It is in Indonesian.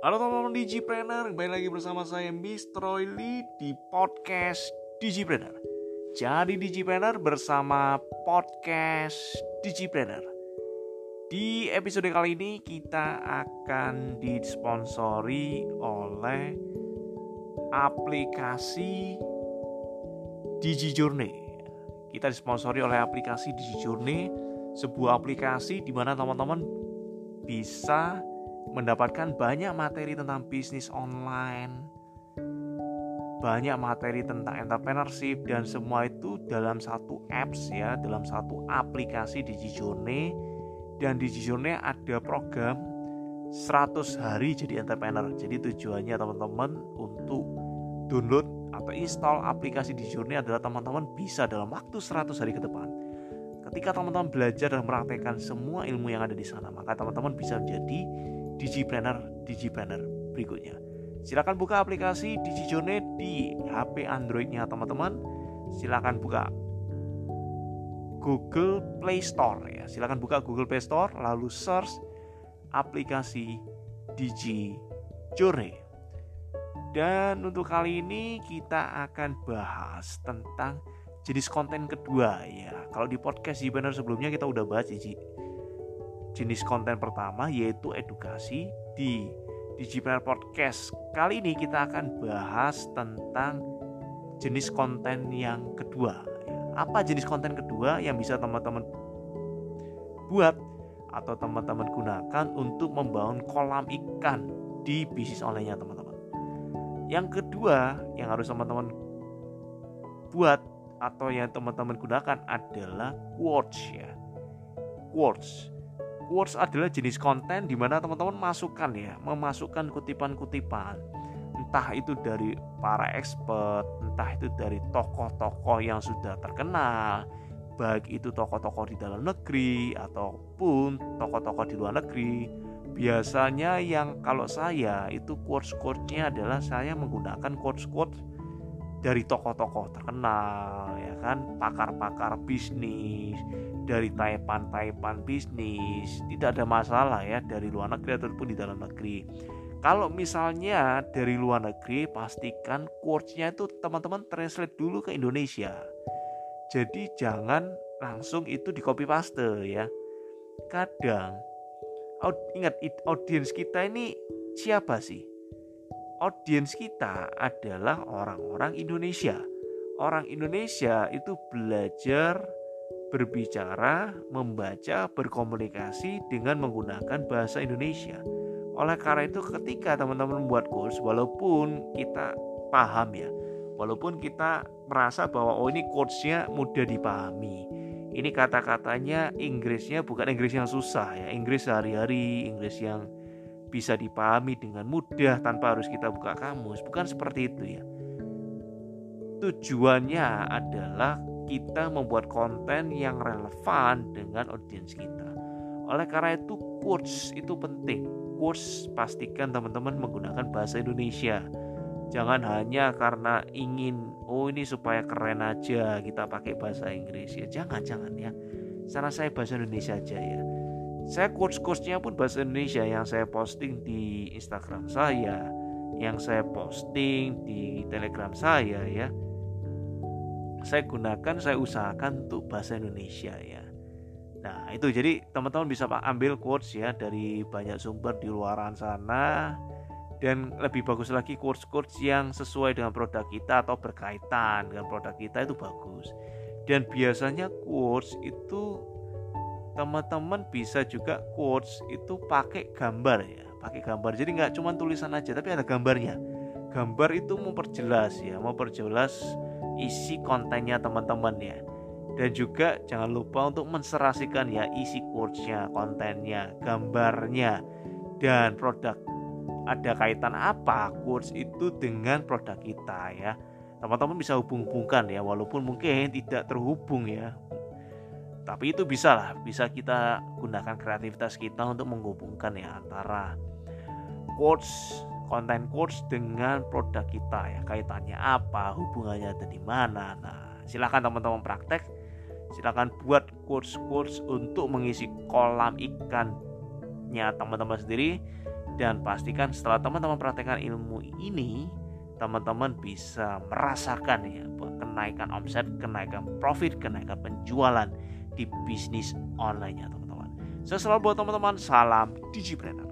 Halo teman-teman Digipreneur, kembali lagi bersama saya Mr. Oily di podcast Digipreneur. Jadi Digipreneur bersama podcast Digipreneur. Di episode kali ini kita akan disponsori oleh aplikasi DigiJourney. Kita disponsori oleh aplikasi DigiJourney, sebuah aplikasi di mana teman-teman bisa mendapatkan banyak materi tentang bisnis online, banyak materi tentang entrepreneurship dan semua itu dalam satu apps ya, dalam satu aplikasi DigiJourney dan DigiJourney ada program 100 hari jadi entrepreneur. Jadi tujuannya teman-teman untuk download atau install aplikasi DigiJourney adalah teman-teman bisa dalam waktu 100 hari ke depan. Ketika teman-teman belajar dan mempraktekkan semua ilmu yang ada di sana, maka teman-teman bisa menjadi digipreneur digipreneur berikutnya. Silakan buka aplikasi DigiJourney di HP Androidnya teman-teman. Silakan buka Google Play Store ya. Silakan buka Google Play Store lalu search aplikasi DigiJourney. Dan untuk kali ini kita akan bahas tentang jenis konten kedua ya. Kalau di podcast Jibaner sebelumnya kita udah bahas jenis konten pertama yaitu edukasi di Digipreneur Podcast. Kali ini kita akan bahas tentang jenis konten yang kedua. Apa jenis konten kedua yang bisa teman-teman buat atau teman-teman gunakan untuk membangun kolam ikan di bisnis online-nya teman-teman. Yang kedua yang harus teman-teman buat atau yang teman-teman gunakan adalah quotes ya. Quotes. Quotes adalah jenis konten di mana teman-teman masukkan ya, memasukkan kutipan-kutipan. Entah itu dari para expert, entah itu dari tokoh-tokoh yang sudah terkenal, baik itu tokoh-tokoh di dalam negeri ataupun tokoh-tokoh di luar negeri. Biasanya yang kalau saya itu quotes-quotesnya adalah saya menggunakan quotes-quotes dari tokoh-tokoh terkenal ya kan? Pakar-pakar bisnis dari taipan-taipan bisnis. Tidak ada masalah ya dari luar negeri ataupun di dalam negeri. Kalau misalnya dari luar negeri pastikan quotesnya itu teman-teman translate dulu ke Indonesia. Jadi jangan langsung itu di copy paste ya. Kadang ingat audiens kita ini siapa sih audiens kita adalah orang-orang Indonesia. Orang Indonesia itu belajar berbicara, membaca, berkomunikasi dengan menggunakan bahasa Indonesia. Oleh karena itu ketika teman-teman membuat kurs walaupun kita paham ya, walaupun kita merasa bahwa oh ini kursnya mudah dipahami. Ini kata-katanya Inggrisnya bukan Inggris yang susah ya, Inggris sehari-hari, Inggris yang bisa dipahami dengan mudah tanpa harus kita buka kamus. Bukan seperti itu ya. Tujuannya adalah kita membuat konten yang relevan dengan audiens kita. Oleh karena itu, course itu penting. Course pastikan teman-teman menggunakan bahasa Indonesia. Jangan hanya karena ingin, oh ini supaya keren aja kita pakai bahasa Inggris ya. Jangan, jangan ya. Sana saya bahasa Indonesia aja ya saya quotes-quotesnya pun bahasa Indonesia yang saya posting di Instagram saya, yang saya posting di Telegram saya ya. Saya gunakan, saya usahakan untuk bahasa Indonesia ya. Nah, itu jadi teman-teman bisa ambil quotes ya dari banyak sumber di luaran sana dan lebih bagus lagi quotes-quotes yang sesuai dengan produk kita atau berkaitan dengan produk kita itu bagus. Dan biasanya quotes itu teman-teman bisa juga quotes itu pakai gambar ya pakai gambar. Jadi nggak cuma tulisan aja tapi ada gambarnya. Gambar itu memperjelas ya memperjelas isi kontennya teman-teman ya. Dan juga jangan lupa untuk menserasikan ya isi quotesnya kontennya gambarnya. Dan produk ada kaitan apa quotes itu dengan produk kita ya. Teman-teman bisa hubung-hubungkan ya walaupun mungkin tidak terhubung ya tapi itu bisa lah bisa kita gunakan kreativitas kita untuk menghubungkan ya antara quotes konten quotes dengan produk kita ya. Kaitannya apa hubungannya ada di mana. Nah silakan teman-teman praktek. Silakan buat quotes quotes untuk mengisi kolam ikannya teman-teman sendiri. Dan pastikan setelah teman-teman praktekkan ilmu ini teman-teman bisa merasakan ya kenaikan omset, kenaikan profit, kenaikan penjualan di bisnis online ya teman-teman. Saya selalu buat teman-teman salam digipreneur.